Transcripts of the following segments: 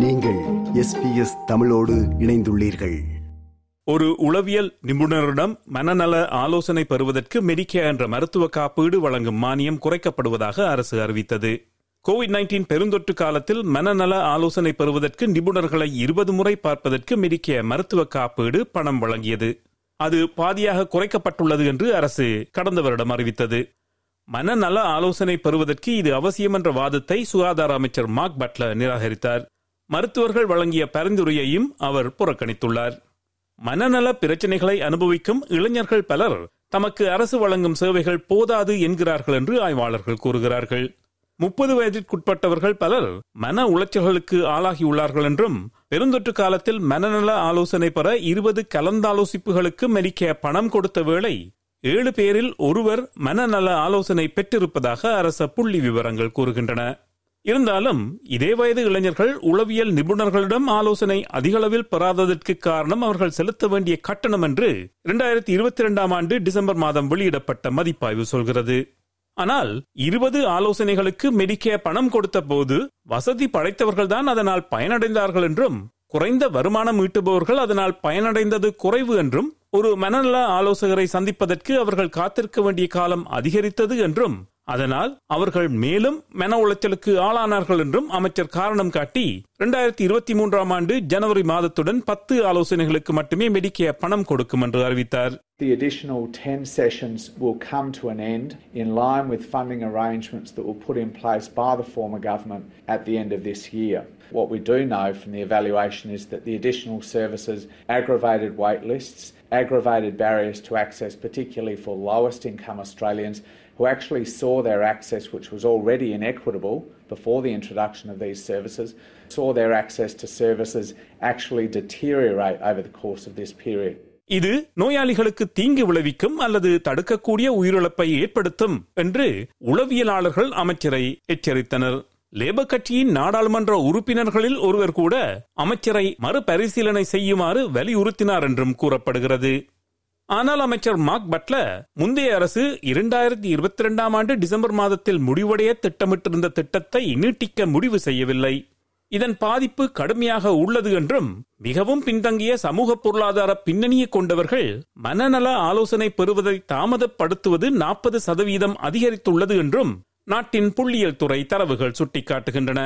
நீங்கள் எஸ்பிஎஸ் தமிழோடு இணைந்துள்ளீர்கள். ஒரு உளவியல் நிபுணரிடம் மனநல ஆலோசனை பெறுவதற்கு மெடிக்கே என்ற மருத்துவ காப்பீடு வழங்கும் மானியம் குறைக்கப்படுவதாக அரசு அறிவித்தது. கோவிட் நைன்டீன் பெருந்தொற்று காலத்தில் மனநல ஆலோசனை பெறுவதற்கு நிபுணர்களை இருபது முறை பார்ப்பதற்கு மெடிக்கே மருத்துவ காப்பீடு பணம் வழங்கியது. அது பாதியாக குறைக்கப்பட்டுள்ளது என்று அரசு கடந்த வருடம் அறிவித்தது. மனநல ஆலோசனை பெறுவதற்கு இது அவசியம் என்ற வாதத்தை சுகாதார அமைச்சர் மார்க் பட்லர் நிராகரித்தார். மருத்துவர்கள் வழங்கிய பரிந்துரையையும் அவர் புறக்கணித்துள்ளார். மனநல பிரச்சனைகளை அனுபவிக்கும் இளைஞர்கள் பலர் தமக்கு அரசு வழங்கும் சேவைகள் போதாது என்கிறார்கள் என்று ஆய்வாளர்கள் கூறுகிறார்கள். முப்பது வயதிற்குட்பட்டவர்கள் பலர் மன உளைச்சல்களுக்கு ஆளாகியுள்ளார்கள் என்றும் பெருந்தொற்று காலத்தில் மனநல ஆலோசனை பெற இருபது கலந்தாலோசிப்புகளுக்கு மெடிக்க பணம் கொடுத்த வேளை ஏழு பேரில் ஒருவர் மனநல ஆலோசனை பெற்றிருப்பதாக அரச புள்ளி விவரங்கள் கூறுகின்றன. இருந்தாலும் இதே வயது இளைஞர்கள் உளவியல் நிபுணர்களிடம் ஆலோசனை அதிகளவில் பெறாததற்கு காரணம் அவர்கள் செலுத்த வேண்டிய கட்டணம் என்று இரண்டாயிரத்தி இருபத்தி இரண்டாம் ஆண்டு டிசம்பர் மாதம் வெளியிடப்பட்ட மதிப்பாய்வு சொல்கிறது. ஆனால் இருபது ஆலோசனைகளுக்கு மெடிக்கே பணம் கொடுத்த போது வசதி படைத்தவர்கள்தான் அதனால் பயனடைந்தார்கள் என்றும் குறைந்த வருமானம் ஈட்டுபவர்கள் அதனால் பயனடைந்தது குறைவு என்றும் ஒரு மனநல ஆலோசகரை சந்திப்பதற்கு அவர்கள் காத்திருக்க வேண்டிய காலம் அதிகரித்தது என்றும் அதனால் அவர்கள் மேலும் மன உளைச்சலுக்கு ஆளானார்கள் என்றும் அமைச்சர் காரணம் காட்டி இரண்டாயிரத்தி இருபத்தி மூன்றாம் ஆண்டு ஜனவரி மாதத்துடன் பத்து ஆலோசனைகளுக்கு மட்டுமே மெடிக்கே பணம் கொடுக்கும் என்று அறிவித்தார் The additional 10 sessions will come to an end in line with funding arrangements that were put in place by the former government at the end of this year. What we do know from the evaluation is that the additional services aggravated wait lists, aggravated barriers to access, particularly for lowest income Australians who actually saw their access, which was already inequitable before the introduction of these services, saw their access to services actually deteriorate over the course of this period. இது நோயாளிகளுக்கு தீங்கு விளைவிக்கும் அல்லது தடுக்கக்கூடிய உயிரிழப்பை ஏற்படுத்தும் என்று உளவியலாளர்கள் அமைச்சரை எச்சரித்தனர் லேபர் கட்சியின் நாடாளுமன்ற உறுப்பினர்களில் ஒருவர் கூட அமைச்சரை மறுபரிசீலனை செய்யுமாறு வலியுறுத்தினார் என்றும் கூறப்படுகிறது ஆனால் அமைச்சர் மார்க் பட்லர் முந்தைய அரசு இரண்டாயிரத்தி இருபத்தி இரண்டாம் ஆண்டு டிசம்பர் மாதத்தில் முடிவடைய திட்டமிட்டிருந்த திட்டத்தை நீட்டிக்க முடிவு செய்யவில்லை. இதன் பாதிப்பு கடுமையாக உள்ளது என்றும் மிகவும் பின்தங்கிய சமூக பொருளாதார பின்னணியை கொண்டவர்கள் மனநல ஆலோசனை பெறுவதை தாமதப்படுத்துவது நாற்பது சதவீதம் அதிகரித்துள்ளது என்றும் நாட்டின் புள்ளியியல் துறை தரவுகள் சுட்டிக்காட்டுகின்றன.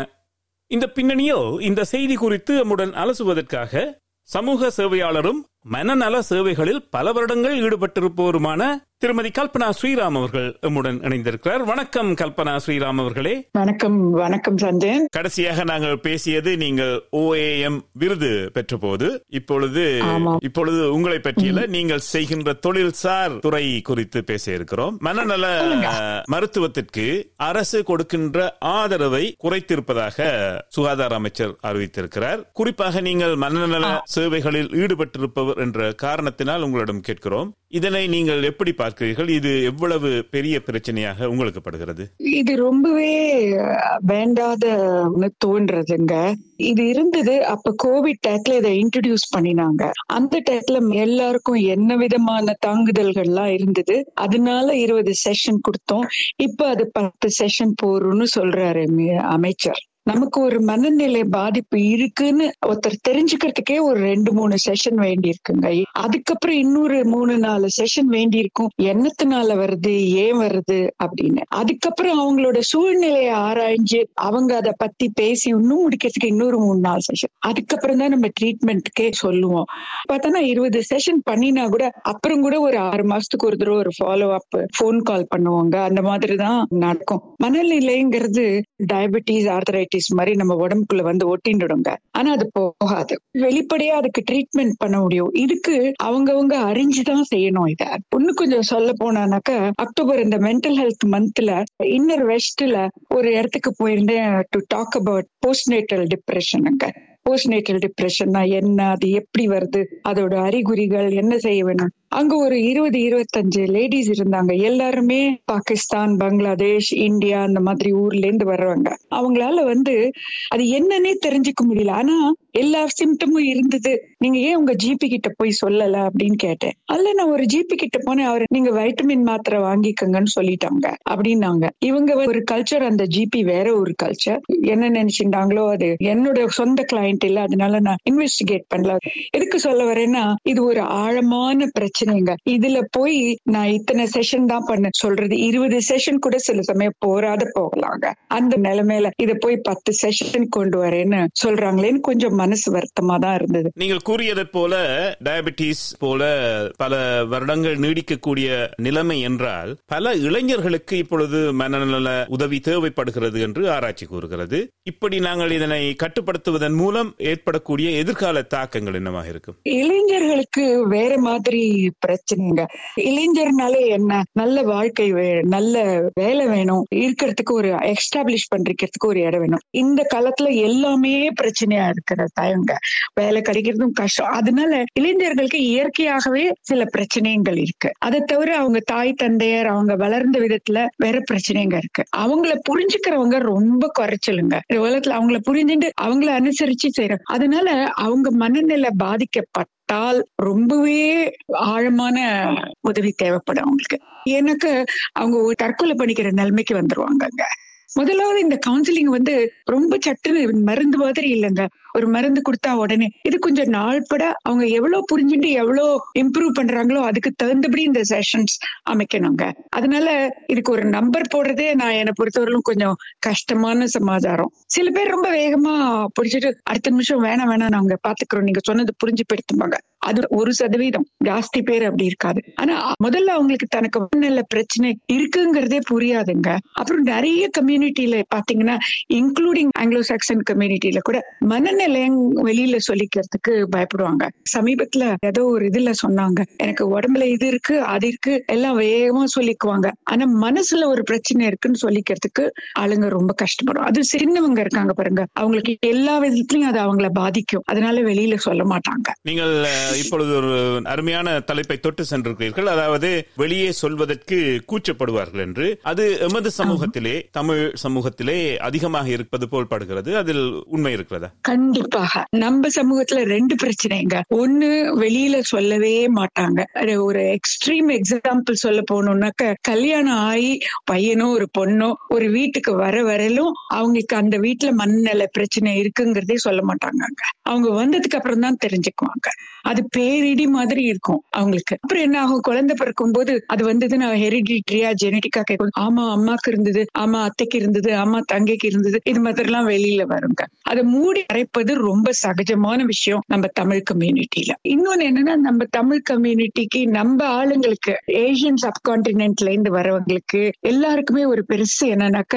இந்த பின்னணியோ இந்த செய்தி குறித்து நம்முடன் அலசுவதற்காக சமூக சேவையாளரும் மனநல சேவைகளில் பல வருடங்கள் ஈடுபட்டிருப்பவருமான திருமதி கல்பனா ஸ்ரீராம் அவர்கள் எம்முடன் இணைந்திருக்கிறார். வணக்கம் கல்பனா ஸ்ரீராம் அவர்களே. வணக்கம் வணக்கம் சஞ்சயன் கடைசியாக நாங்கள் பேசியது நீங்கள் ஓஏஎம் விருது பெற்ற போது இப்பொழுது. இப்பொழுது உங்களை பற்றியல நீங்கள் செய்கின்ற தொழில்சார் துறை குறித்து பேச இருக்கிறோம். மனநல மருத்துவத்திற்கு அரசு கொடுக்கின்ற ஆதரவை குறைத்திருப்பதாக சுகாதார அமைச்சர் அறிவித்திருக்கிறார். குறிப்பாக நீங்கள் மனநல சேவைகளில் ஈடுபட்டிருப்பவர் என்ற காரணத்தினால் உங்களிடம் கேட்கிறோம். இதனை நீங்கள் எப்படி பார்க்கிறீர்கள்? இது எவ்வளவு பெரிய பிரச்சனையாக உங்களுக்கு படுகிறது? இது ரொம்பவே வேண்டாத தோன்றதுங்க இது இருந்தது அப்ப கோவிட் டயத்துல இதை இன்ட்ரடியூஸ் பண்ணினாங்க. அந்த டயத்துல எல்லாருக்கும் என்ன விதமான தாங்குதல்கள்லாம் இருந்தது. அதனால இருபது செஷன் கொடுத்தோம். இப்ப அது பத்து செஷன் போறோம்னு சொல்றாரு அமைச்சர். நமக்கு ஒரு மனநிலை பாதிப்பு இருக்குன்னு ஒருத்தர் தெரிஞ்சுக்கிறதுக்கே ஒரு ரெண்டு மூணு செஷன் வேண்டி இருக்குங்க அதுக்கப்புறம் இன்னொரு மூணு நாலு செஷன் வேண்டி இருக்கும் என்னத்தினால வருது? ஏன் வருது? அப்படின்னு. அதுக்கப்புறம் அவங்களோட சூழ்நிலையை ஆராய்ஞ்சு அவங்க அதை பத்தி பேசி இன்னும் முடிக்கிறதுக்கு இன்னொரு மூணு நாலு செஷன் அதுக்கப்புறம் தான் நம்ம ட்ரீட்மெண்ட்டுக்கே சொல்லுவோம். பார்த்தோன்னா இருபது செஷன் பண்ணினா கூட அப்புறம் கூட ஒரு ஆறு மாசத்துக்கு ஒரு தடவை ஒரு ஃபாலோ அப் ஃபோன் கால் பண்ணுவாங்க. அந்த மாதிரி தான் நடக்கும். மனநிலைங்கிறது டயபெட்டிஸ் ஆர்த்தரைட்டிஸ் மாதிரி நம்ம உடம்புக்குள்ள வந்து ஒட்டிண்டுடுங்க ஆனா அது போகாது. வெளிப்படையா அதுக்கு ட்ரீட்மெண்ட் பண்ண முடியும். இதுக்கு அவங்கவுங்க அறிஞ்சுதான் செய்யணும் இத. இன்னும் கொஞ்சம் சொல்ல போனானாக்க அக்டோபர் இந்த மென்டல் ஹெல்த் மந்த்ல இன்னர் வெஸ்ட்ல ஒரு இடத்துக்கு போயிருந்தேன் to talk about post natal டிப்ரெஷனுங்க post natal டிப்ரெஷன்னா என்ன அது எப்படி வருது அதோட அறிகுறிகள் என்ன செய்ய வேணும்? அங்க ஒரு இருபது இருபத்தஞ்சு லேடிஸ் இருந்தாங்க. எல்லாருமே பாகிஸ்தான் பங்களாதேஷ் இந்தியா அந்த மாதிரி ஊர்ல இருந்து வர்றவங்க. அவங்களால வந்து அது என்னன்னே தெரிஞ்சுக்க முடியல. ஆனா எல்லா சிம்டமும் இருந்தது. நீங்க ஏன் உங்க ஜிபி கிட்ட போய் சொல்லல அப்படின்னு கேட்டேன். அல்ல நான் ஒரு ஜிபி கிட்ட போனேன். அவர் நீங்க வைட்டமின் மாத்திரை வாங்கிக்கங்கன்னு சொல்லிட்டாங்க. அப்படின்னாங்க. இவங்க ஒரு கல்ச்சர் அந்த ஜிபி வேற ஒரு கல்ச்சர் என்ன நினைச்சிருந்தாங்களோ அது என்னோட சொந்த கிளையண்ட் இல்ல. அதனால நான் இன்வெஸ்டிகேட் பண்ணல. எதுக்கு சொல்ல வரேன்னா இது ஒரு ஆழமான பிரச்சனை. பிரச்சனைங்க இதுல போய் நான் இத்தனை செஷன் தான் பண்ண சொல்றது இருபது செஷன் கூட சில சமயம் போராத போகலாங்க. அந்த நிலைமையில இத போய் பத்து செஷன் கொண்டு வரேன்னு சொல்றாங்களேன்னு கொஞ்சம் மனசு வருத்தமா தான் இருந்தது. நீங்கள் கூறியதை போல டயபிட்டிஸ் போல பல வருடங்கள் நீடிக்கக்கூடிய நிலைமை என்றால் பல இளைஞர்களுக்கு இப்பொழுது மனநல உதவி தேவைப்படுகிறது என்று ஆராய்ச்சி கூறுகிறது. இப்படி நாங்கள் இதனை கட்டுப்படுத்துவதன் மூலம் ஏற்படக்கூடிய எதிர்கால தாக்கங்கள் என்னவாக இருக்கும்? இளைஞர்களுக்கு வேற மாதிரி பிரச்சனைங்க. இளைஞர்னாலே என்ன? நல்ல வாழ்க்கை நல்ல வேலை வேணும். இருக்கிறதுக்கு ஒரு எஸ்டாப்ளிஷ் பண்றதுக்கு ஒரு இடம் வேணும். இந்த காலத்துல எல்லாமே பிரச்சனையா இருக்கிற டைம்ங்க வேலை கிடைக்கிறதும் கஷ்டம். அதனால இளைஞர்களுக்கு இயற்கையாகவே சில பிரச்சனைகள் இருக்கு. அதை தவிர அவங்க தாய் தந்தையர் அவங்க வளர்ந்த விதத்துல வேற பிரச்சனைங்க இருக்கு. அவங்கள புரிஞ்சுக்கிறவங்க ரொம்ப குறைச்சலுங்க. இந்த உலகத்துல அவங்கள புரிஞ்சுட்டு அவங்கள அனுசரிச்சு செய்யறாங்க அதனால அவங்க மனநிலை பாதிக்கப்பட்ட பாதிக்கப்பட்டால் ரொம்பவே ஆழமான உதவி தேவைப்படும் அவங்களுக்கு. எனக்கு அவங்க ஒரு தற்கொலை பண்ணிக்கிற நிலைமைக்கு வந்துருவாங்கங்க. முதலாவது இந்த கவுன்சிலிங் வந்து ரொம்ப சட்டுன்னு மருந்து மாதிரி இல்லைங்க. ஒரு மருந்து கொடுத்தா உடனே இது கொஞ்சம் நாள்பட அவங்க எவ்வளவு புரிஞ்சுட்டு எவ்வளவு இம்ப்ரூவ் பண்றாங்களோ அதுக்கு தகுந்தபடி இந்த செஷன்ஸ் அமைக்கணுங்க. அதனால இதுக்கு ஒரு நம்பர் போடுறதே நான் என்னை பொறுத்தவரையிலும் கொஞ்சம் கஷ்டமான சமாச்சாரம். சில பேர் ரொம்ப வேகமா பிடிச்சிட்டு அடுத்த நிமிஷம் வேணாம் வேணாம் நாங்க பாத்துக்கிறோம். நீங்க சொன்னது புரிஞ்சு பெடுத்துப்பாங்க அது ஒரு சதவீதம். ஜாஸ்தி பேர் அப்படி இருக்காது. ஆனா முதல்ல அவங்களுக்கு தனக்கு நல்ல பிரச்சனை இருக்குங்கிறதே புரியாதுங்க. அப்புறம் நிறைய கம்யூனிட்டியில பாத்தீங்கன்னா இன்க்ளூடிங் ஆங்கிலோ சாக்சன் கம்யூனிட்டியில கூட மனநிலையம் வெளியில சொல்லிக்கிறதுக்கு பயப்படுவாங்க. சமீபத்துல ஏதோ ஒரு இதுல சொன்னாங்க. எனக்கு உடம்புல இது இருக்கு அது இருக்கு எல்லாம் வேகமா சொல்லிக்குவாங்க. ஆனா மனசுல ஒரு பிரச்சனை இருக்குன்னு சொல்லிக்கிறதுக்கு ஆளுங்க ரொம்ப கஷ்டப்படும் அது சின்னவங்க இருக்காங்க பாருங்க. அவங்களுக்கு எல்லா விதத்துலயும் அது அவங்கள பாதிக்கும். அதனால வெளியில சொல்ல மாட்டாங்க. நீங்கள் இப்பொழுது ஒரு அருமையான தலைப்பை தொட்டு சென்றிருக்கிறீர்கள். அதாவது வெளியே சொல்வதற்கு கூச்சப்படுவார்கள் என்று. அது எமது சமூகத்திலே தமிழ் சமூகத்திலே அதிகமாக இருப்பது போல் படுகிறது. அதில் உண்மை இருக்கிறதா? கண்டிப்பாக. நம்ம சமூகத்துல ரெண்டு பிரச்சனைங்க. ஒண்ணு வெளியில சொல்லவே மாட்டாங்க. ஒரு எக்ஸ்ட்ரீம் எக்ஸாம்பிள் சொல்ல போனோம்னாக்க கல்யாணம் ஆகி பையனோ ஒரு பொண்ணோ ஒரு வீட்டுக்கு வர வரலும் அவங்களுக்கு அந்த வீட்டுல மண்ணில பிரச்சனை இருக்குங்கிறதே சொல்ல மாட்டாங்க அவங்க வந்ததுக்கு அப்புறம் தான் தெரிஞ்சுக்குவாங்க. அது பேரிடி மாதிரி இருக்கும் அவங்களுக்கு. அப்புறம் என்ன ஆகும்? குழந்தை பிறக்கும் போது அது வந்ததுன்னா ஹெரிடிட்ரியா ஜெனட்டிக்கா கேட்கும். ஆமா அம்மாக்கு இருந்தது ஆமா அத்தைக்கு இருந்தது ஆமா தங்கைக்கு இருந்தது இது மாதிரி எல்லாம் வெளியில வருங்க. அதை மூடி அரைப்பது ரொம்ப சகஜமான விஷயம் நம்ம தமிழ் கம்யூனிட்டியில இன்னொன்னு என்னன்னா நம்ம தமிழ் கம்யூனிட்டிக்கு நம்ம ஆளுங்களுக்கு ஏசியன் சப்கான்டினென்ட்ல இருந்து வரவங்களுக்கு எல்லாருக்குமே ஒரு பெருசு என்னன்னாக்க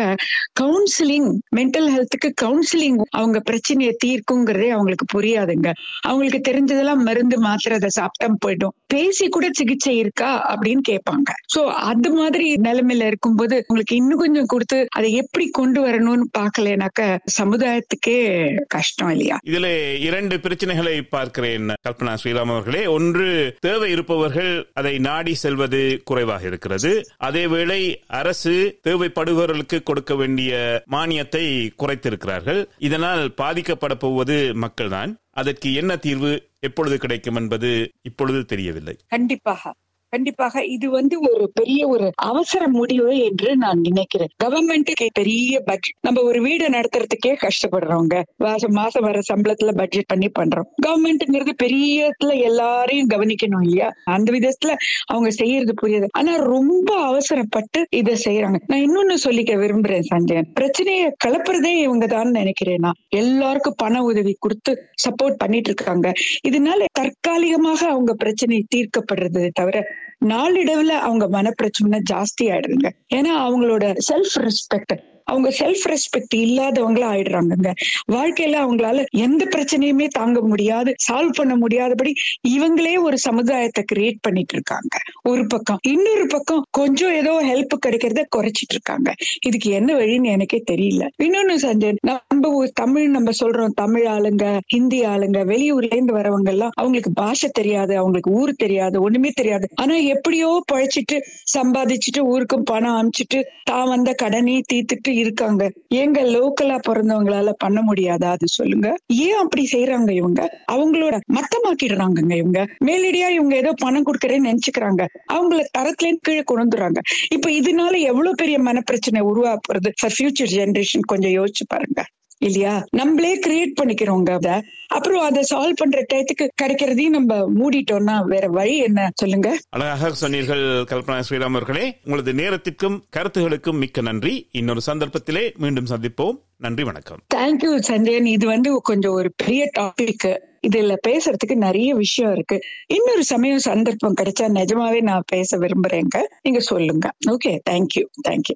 கவுன்சிலிங் மென்டல் ஹெல்த்துக்கு கவுன்சிலிங் அவங்க பிரச்சனையை தீர்க்குங்கிறதே அவங்களுக்கு புரியாதுங்க. அவங்களுக்கு தெரிஞ்சதெல்லாம் மருந்து மாத்திரை அதை சாப்பிட்டா போயிடும். பேசி கூட சிகிச்சை இருக்கா? அப்படின்னு கேட்பாங்க. சோ அது மாதிரி நிலைமையில இருக்கும்போது உங்களுக்கு இன்னும் கொஞ்சம் கொடுத்து அதை எப்படி கொண்டு வரணும்னு பாக்கலனாக்க சமுதாயத்துக்கே கஷ்டம் இல்லையா? இதுல இரண்டு பிரச்சனைகளை பார்க்கிறேன் கல்பனா ஸ்ரீராம் அவர்களே. ஒன்று தேவை இருப்பவர்கள் அதை நாடி செல்வது குறைவாக இருக்கிறது. அதேவேளை அரசு தேவைப்படுபவர்களுக்கு கொடுக்க வேண்டிய மானியத்தை குறைத்திருக்கிறார்கள். இதனால் பாதிக்கப்பட போவது மக்கள்தான். அதற்கு என்ன தீர்வு? எப்பொழுது கிடைக்கும் என்பது இப்பொழுது தெரியவில்லை. கண்டிப்பாக. கண்டிப்பாக இது வந்து ஒரு பெரிய ஒரு அவசர முடிவு என்று நான் நினைக்கிறேன். கவர்மெண்ட்டுக்கு பெரிய பட்ஜெட் நம்ம ஒரு வீடு நடத்துறதுக்கே கஷ்டப்படுறவங்க. மாசம் மாசம் வர சம்பளத்துல பட்ஜெட் பண்ணி பண்றோம். கவர்மெண்ட்ங்கிறது பெரியத்துல எல்லாரையும் கவனிக்கணும் இல்லையா? அந்த விதத்துல அவங்க செய்யறது புரியுது. ஆனா ரொம்ப அவசரப்பட்டு இதை செய்யறாங்க. நான் இன்னொன்னு சொல்லிக்க விரும்புறேன் சஞ்சயன் பிரச்சனையை கலப்புறதே இவங்க தான் நினைக்கிறேன் நான். எல்லாருக்கும் பண உதவி கொடுத்து சப்போர்ட் பண்ணிட்டு இருக்காங்க. இதனால தற்காலிகமாக அவங்க பிரச்சனை தீர்க்கப்படுறது தவிர நாளடைவுல அவங்க மனப்பிரச்சனை ஜாஸ்தி ஆயிடுதுங்க. ஏன்னா அவங்களோட செல்ஃப் ரெஸ்பெக்ட் அவங்க செல்ஃப் ரெஸ்பெக்ட் இல்லாதவங்களா ஆயிடுறாங்கங்க வாழ்க்கையில அவங்களால எந்த பிரச்சனையுமே தாங்க முடியாது சால்வ் பண்ண முடியாதபடி இவங்களே ஒரு சமுதாயத்தை கிரியேட் பண்ணிட்டு இருக்காங்க ஒரு பக்கம். இன்னொரு பக்கம் கொஞ்சம் ஏதோ ஹெல்ப் கிடைக்கிறத குறைச்சிட்டு இருக்காங்க இதுக்கு என்ன வழின்னு எனக்கே தெரியல. இன்னொன்னு சஞ்சய் நம்ம ஒரு தமிழ் நம்ம சொல்றோம் தமிழ் ஆளுங்க ஹிந்தி ஆளுங்க வெளியூர்ல இருந்து வரவங்க எல்லாம் அவங்களுக்கு பாஷை தெரியாது அவங்களுக்கு ஊர் தெரியாது ஒண்ணுமே தெரியாது. ஆனா எப்படியோ பழைச்சிட்டு சம்பாதிச்சுட்டு ஊருக்கும் பணம் அமிச்சிட்டு தான் வந்த கடனே தீர்த்துட்டு இருக்காங்க. எங்க லோக்கலா பிறந்தவங்களால பண்ண முடியாதா அது சொல்லுங்க. ஏன் அப்படி செய்யறாங்க இவங்க? அவங்களோட மத்தமாக்கிடுறாங்கங்க இவங்க. மேலடியா இவங்க ஏதோ பணம் கொடுக்கறேன்னு நினைச்சுக்கிறாங்க. அவங்கள தரத்துல இருந்து கீழே கொண்டு வந்துடுறாங்க. இப்ப இதனால எவ்வளவு பெரிய மனப்பிரச்சனை உருவாக போறது? ஃபியூச்சர் ஜெனரேஷன் கொஞ்சம் யோசிச்சு பாருங்க. இல்லையா? நம்மளே கிரியேட் பண்ணிக்கிறோங்க அத. அப்புறம் அதை சால்வ் பண்ற டயத்துக்கு கிடைக்கிறதையும் நம்ம மூடிட்டோம்னா வேற வழி என்ன? சொல்லுங்க. அழகாக சொன்னீர்கள் கல்பனா ஸ்ரீராம் அவர்களே. உங்களது நேரத்திற்கும் கருத்துகளுக்கும் மிக்க நன்றி. இன்னொரு சந்தர்ப்பத்திலே மீண்டும் சந்திப்போம். நன்றி வணக்கம். தேங்க்யூ சஞ்சயன் இது வந்து கொஞ்சம் ஒரு பெரிய டாபிக் இதுல பேசுறதுக்கு நிறைய விஷயம் இருக்கு. இன்னொரு சமயம் சந்தர்ப்பம் கிடைச்சா நிஜமாவே நான் பேச விரும்புறேங்க. நீங்க சொல்லுங்க. Okay thank you thank you